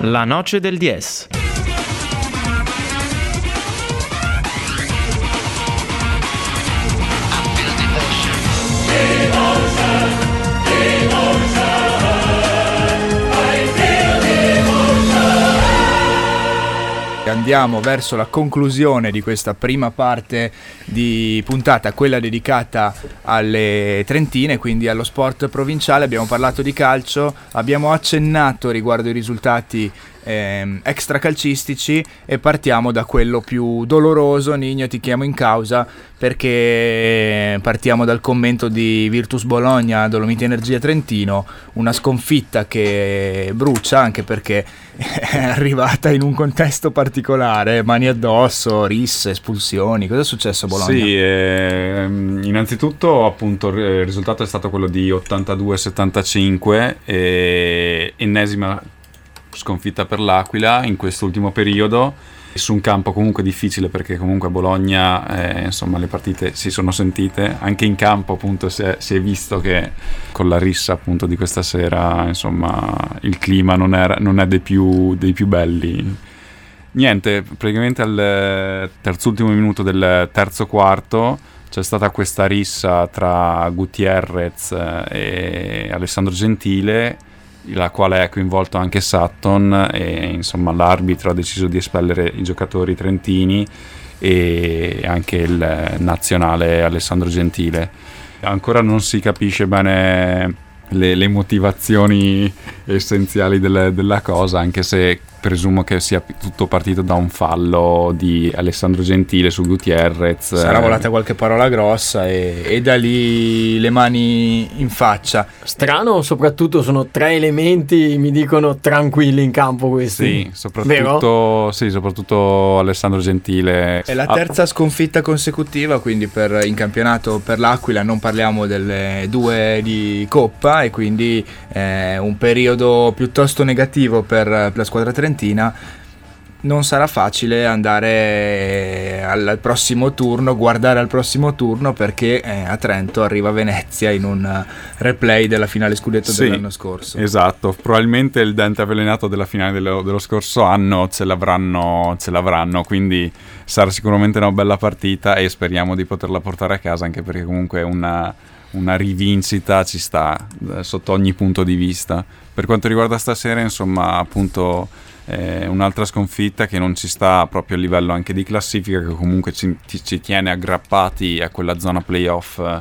La noche del 10. Andiamo verso la conclusione di questa prima parte di puntata, quella dedicata alle Trentine, quindi allo sport provinciale. Abbiamo parlato di calcio, abbiamo accennato riguardo i risultati eh, extracalcistici e partiamo da quello più doloroso. Nigno, ti chiamo in causa perché partiamo dal commento di Virtus Bologna, Dolomiti Energia Trentino, una sconfitta che brucia anche perché è arrivata in un contesto particolare, mani addosso, risse, espulsioni. Cosa è successo a Bologna? Sì, eh, innanzitutto appunto il risultato è stato quello di 82-75, eh, ennesima sconfitta per l'Aquila in quest'ultimo periodo. Su un campo comunque difficile perché comunque a Bologna eh, insomma le partite si sono sentite. Anche in campo appunto si è, si è, visto che con la rissa appunto di questa sera insomma il clima non, era, non è dei più, dei più belli. Niente praticamente al terzultimo minuto del terzo quarto c'è stata questa rissa tra Gutierrez eh, e Alessandro Gentile la quale è coinvolto anche Sutton e insomma l'arbitro ha deciso di espellere i giocatori trentini e anche il nazionale Alessandro Gentile. Ancora non si capisce bene le, le motivazioni essenziali del, della cosa, anche se presumo che sia tutto partito da un fallo di Alessandro Gentile su Gutierrez. Sarà volata qualche parola grossa e, e, da lì le mani in faccia. Strano, soprattutto sono tre elementi, mi dicono tranquilli in campo questi. Sì, soprattutto, sì, soprattutto Alessandro Gentile. È la terza sconfitta consecutiva, quindi per, in campionato per l'Aquila non parliamo delle due di Coppa e quindi eh, un periodo piuttosto negativo per la squadra trentina Fiorentina non sarà facile andare al prossimo turno, guardare al prossimo turno perché eh, a Trento arriva Venezia in un replay della finale scudetto sì, dell'anno scorso. Esatto, probabilmente il dente avvelenato della finale dello, dello scorso anno ce l'avranno, ce l'avranno, quindi sarà sicuramente una bella partita e speriamo di poterla portare a casa anche perché comunque una, una rivincita ci sta eh, sotto ogni punto di vista. Per quanto riguarda stasera, insomma, appunto eh, un'altra sconfitta che non ci sta proprio a livello anche di classifica, che comunque ci, ci tiene aggrappati a quella zona playoff eh,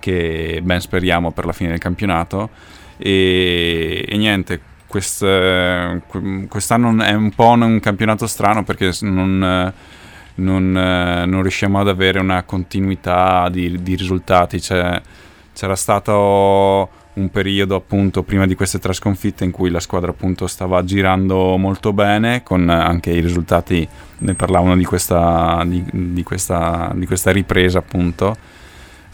che ben speriamo per la fine del campionato. E, e niente, quest, eh, quest'anno è un po' un campionato strano perché non, non, eh, non riusciamo ad avere una continuità di, di risultati. Cioè, c'era stato un periodo appunto prima di queste tre sconfitte in cui la squadra appunto stava girando molto bene con anche i risultati ne parlavano di questa, di, di questa, di questa ripresa appunto.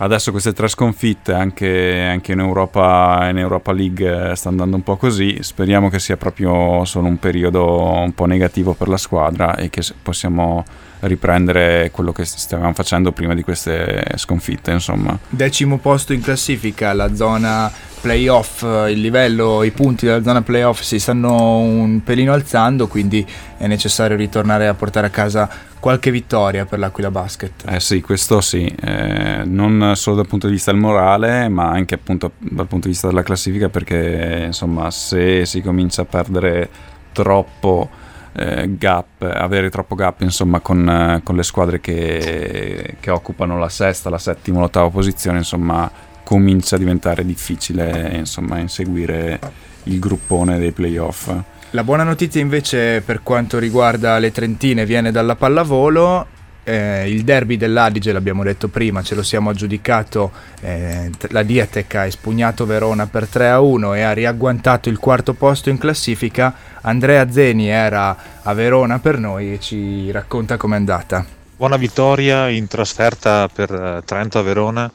Adesso queste tre sconfitte anche, anche in, Europa, in Europa League sta andando un po' così. Speriamo che sia proprio solo un periodo un po' negativo per la squadra e che possiamo riprendere quello che stavamo facendo prima di queste sconfitte insomma. Decimo posto in classifica la zona playoff, il livello, i punti della zona playoff si stanno un pelino alzando, quindi è necessario ritornare a portare a casa qualche vittoria per l'Aquila Basket. Eh sì, questo sì, eh, non solo dal punto di vista del morale, ma anche appunto dal punto di vista della classifica, perché insomma se si comincia a perdere troppo eh, gap, avere troppo gap insomma con, eh, con le squadre che, che occupano la sesta, la settima, l'ottava posizione, insomma comincia a diventare difficile insomma, inseguire il gruppone dei playoff. La buona notizia invece per quanto riguarda le Trentine viene dalla pallavolo. Eh, il derby dell'Adige, l'abbiamo detto prima, ce lo siamo aggiudicato. Eh, la Dietec ha espugnato Verona per 3 a 1 e ha riagguantato il quarto posto in classifica. Andrea Zeni era a Verona per noi e ci racconta com'è andata. Buona vittoria in trasferta per eh, Trento a Verona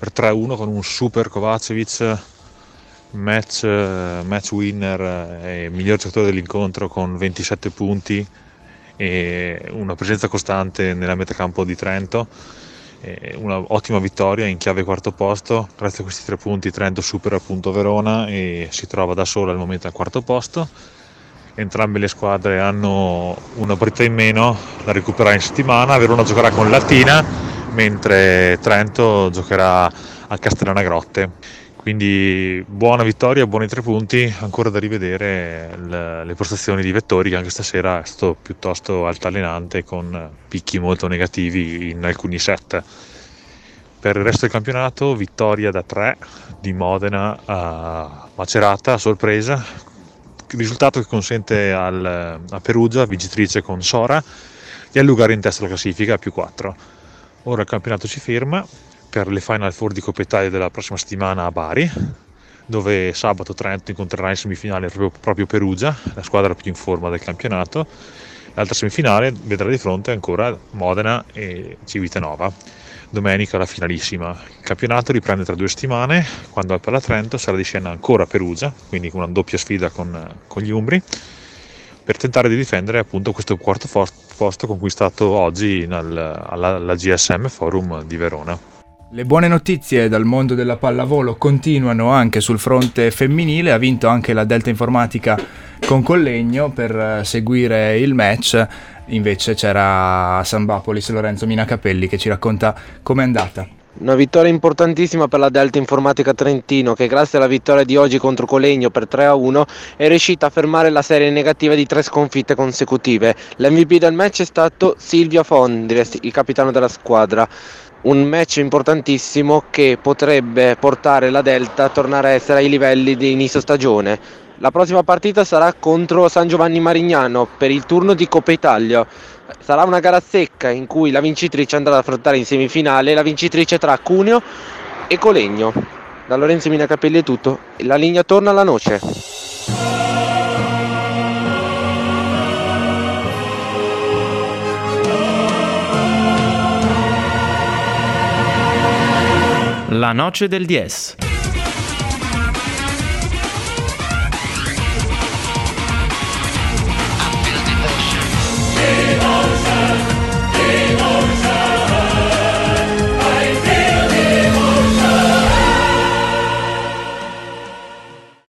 per 3-1 con un super Kovacevic match, match winner e miglior giocatore dell'incontro con 27 punti e una presenza costante nella metacampo di Trento. Un'ottima vittoria in chiave quarto posto, grazie a questi tre punti Trento supera appunto Verona e si trova da sola al momento al quarto posto. Entrambe le squadre hanno una partita in meno da recuperare in settimana, Verona giocherà con Latina mentre Trento giocherà a Castellana Grotte quindi buona vittoria, buoni tre punti, ancora da rivedere le, prestazioni di Vettori che anche stasera è stato piuttosto altalenante con picchi molto negativi in alcuni set. Per il resto del campionato vittoria da 3 di Modena a Macerata, sorpresa, risultato che consente al, a Perugia, vincitrice con Sora, di allungare in testa la classifica a più 4. Ora il campionato si ferma, per le Final Four di Coppa Italia della prossima settimana a Bari, dove sabato Trento incontrerà in semifinale proprio, proprio Perugia, la squadra più in forma del campionato. L'altra semifinale vedrà di fronte ancora Modena e Civitanova. Domenica la finalissima. Il campionato riprende tra due settimane, quando al Pala Trento sarà di scena ancora Perugia, quindi con una doppia sfida con, con gli Umbri, per tentare di difendere appunto questo quarto posto conquistato oggi nel, alla, alla GSM Forum di Verona. Le buone notizie dal mondo della pallavolo continuano anche sul fronte femminile, ha vinto anche la Delta Informatica con Collegno per eh, seguire il match, invece c'era a San Bapolis Lorenzo Minacapelli che ci racconta com'è andata. Una vittoria importantissima per la Delta Informatica Trentino che grazie alla vittoria di oggi contro Colegno per 3-1 è riuscita a fermare la serie negativa di tre sconfitte consecutive. L'MVP del match è stato Silvia Fondi, il capitano della squadra un match importantissimo che potrebbe portare la Delta a tornare a essere ai livelli di inizio stagione. La prossima partita sarà contro San Giovanni Marignano per il turno di Coppa Italia. Sarà una gara secca in cui la vincitrice andrà ad affrontare in semifinale la vincitrice tra Cuneo e Colegno. Da Lorenzo Minacapelli è tutto, la linea torna alla noce. La noce del 10.